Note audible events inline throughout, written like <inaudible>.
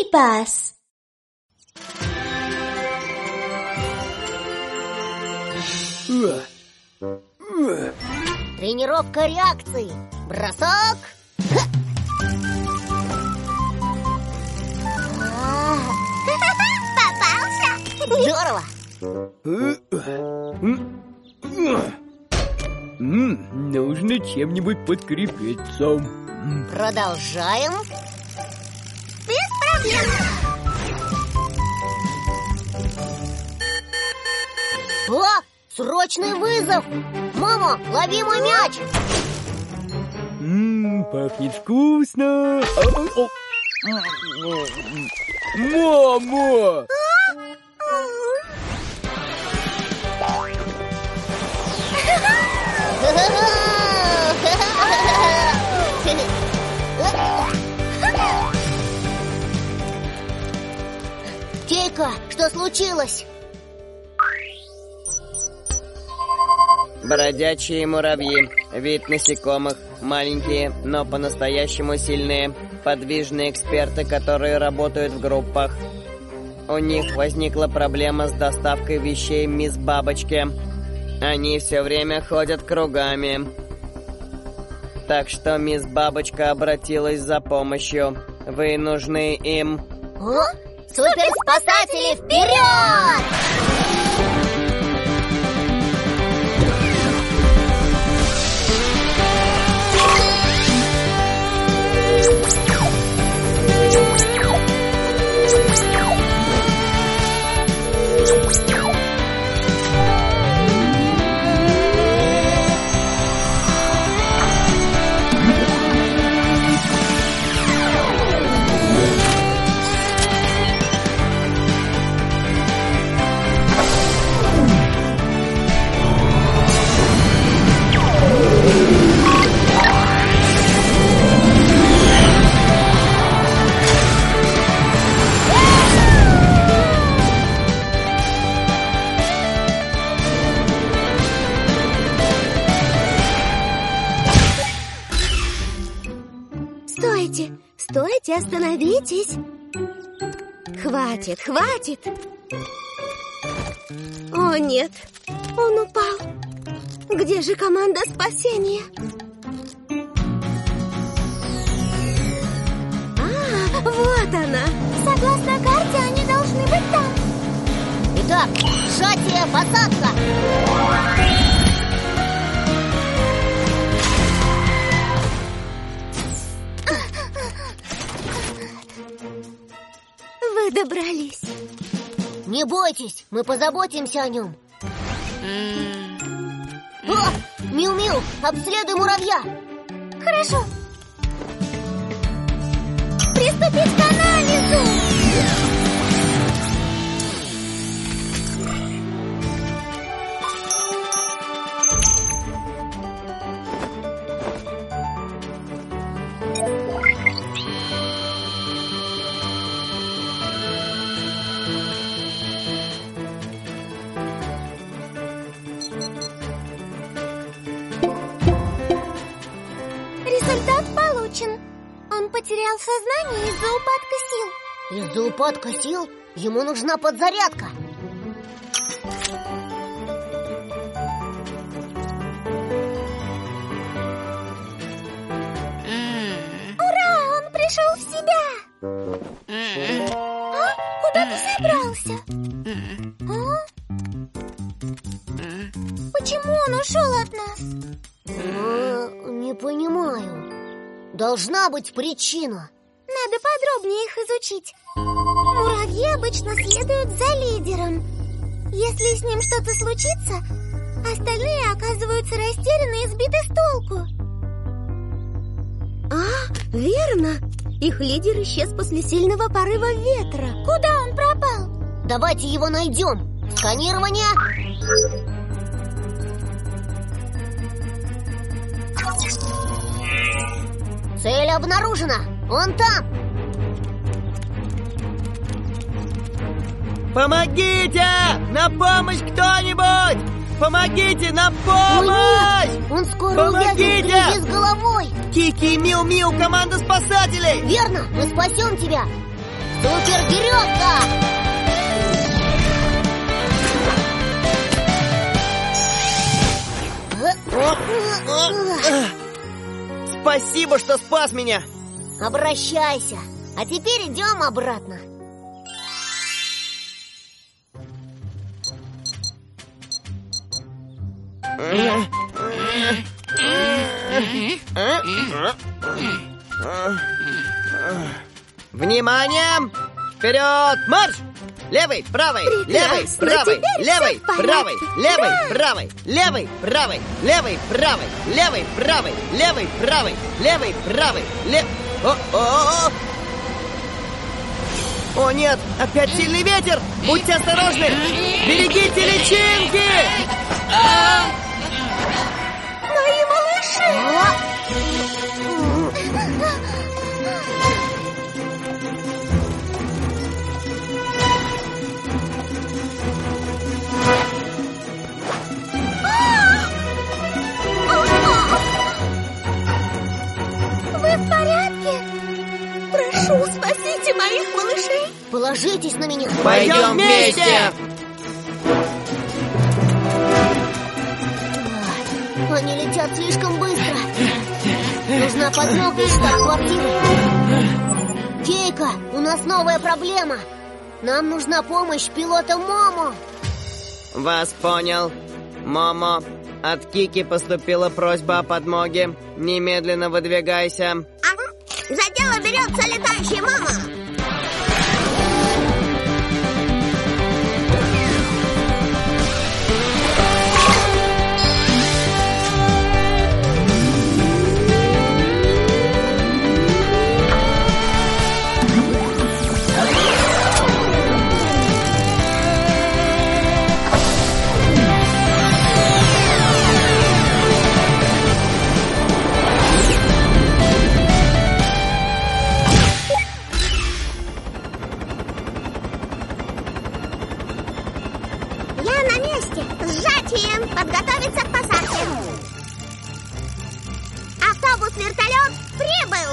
Мини-пас. Тренировка реакции. Бросок. Ха! А, Попался! <laughs> Здорово. Нужно чем-нибудь подкрепиться. Продолжаем. О, срочный вызов! Мама, лови мой мяч! м, Пахнет вкусно. Мама! <laughs> случилось? Бродячие муравьи. Вид насекомых. Маленькие, но по-настоящему сильные. Подвижные эксперты, которые работают в группах. У них возникла проблема с доставкой вещей мисс Бабочки. Они все время ходят кругами. Так что мисс Бабочка обратилась за помощью. Вы нужны им. О, суперспасатели вперед! Стойте! Остановитесь! Хватит, хватит! О, нет! Он упал! Где же команда спасения? А, вот она! Согласно карте, они должны быть там! Итак, сжатие, посадка! Не бойтесь, мы позаботимся о нем. О, Миу-Миу, обследуй муравья. Хорошо! Приступить к анализу! Потерял сознание из-за упадка сил. Из-за упадка сил ему нужна подзарядка. Ура, он пришел в себя. А? Куда ты собрался? А? Почему он ушел от нас? Должна быть причина. Надо подробнее их изучить. Муравьи обычно следуют за лидером. Если с ним что-то случится, остальные оказываются растеряны и сбиты с толку. А, верно. Их лидер исчез после сильного порыва ветра. Куда он пропал? Давайте его найдем. Сканирование. Цель обнаружена. Он там. Помогите! На помощь кто-нибудь! Помогите, на помощь! он скоро Помогите! грязи с головой. Кики и Миу-Миу, команда спасателей! Верно, мы спасем тебя. Супергиревка! Спасибо, что спас меня! Обращайся. А теперь идем обратно. Внимание! Вперед! Марш! Левый, правый, левый, правый, левый, правый, левый, правый, левый, правый, левый, правый, левый, правый, левый, правый, левый, правый, лев... О, о, о! О нет, опять сильный ветер! Будьте осторожны! Берегите личинки! В порядке? Прошу, спасите моих малышей! Положитесь на меня. Пойдем вместе! Они летят слишком быстро. Нужна подмога из штаб-квартиры. Кейка, у нас новая проблема. Нам нужна помощь пилота Момо. Вас понял. Момо, от Кики поступила просьба о подмоге. Немедленно выдвигайся. Ага. За дело берется летающая мама.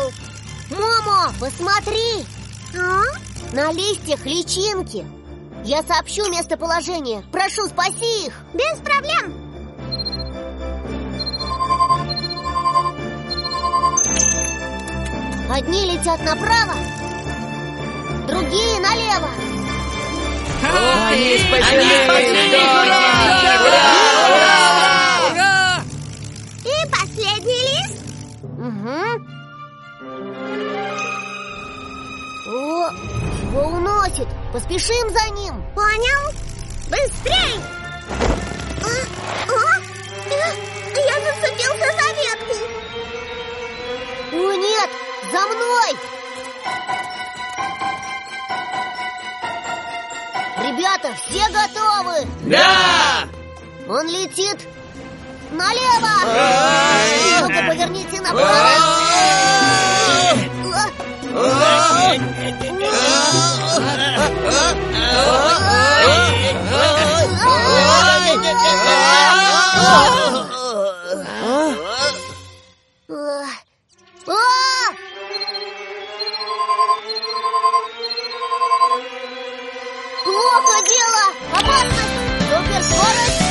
Прибыл. Момо, посмотри! А? На листьях личинки. Я сообщу местоположение. Прошу, спаси их. Без проблем. Одни летят направо, другие налево. Они спасены! Ура! И последний лист. Угу. О, его уносит. Поспешим за ним. Понял? Быстрей! А? Я зацепился за ветку. О, нет, за мной! Ребята, все готовы? Да! Он летит налево! Ну-ка, поверните направо! Плохо дело! Опасность! Суперскорость! А!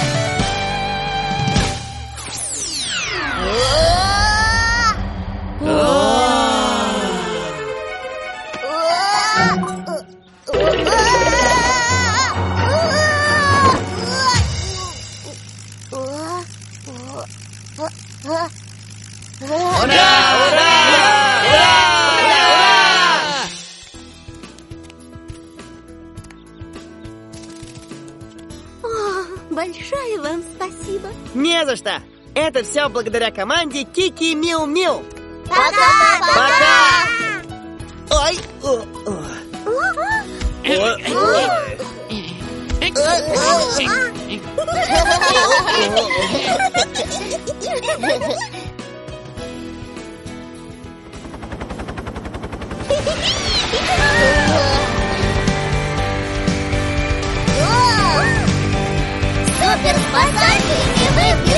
Большое вам спасибо. Не за что! Это все благодаря команде Кики Миу Миу. Пока! Пока! Ой! о, о. Ой, ой. Супер спасательный выпуск!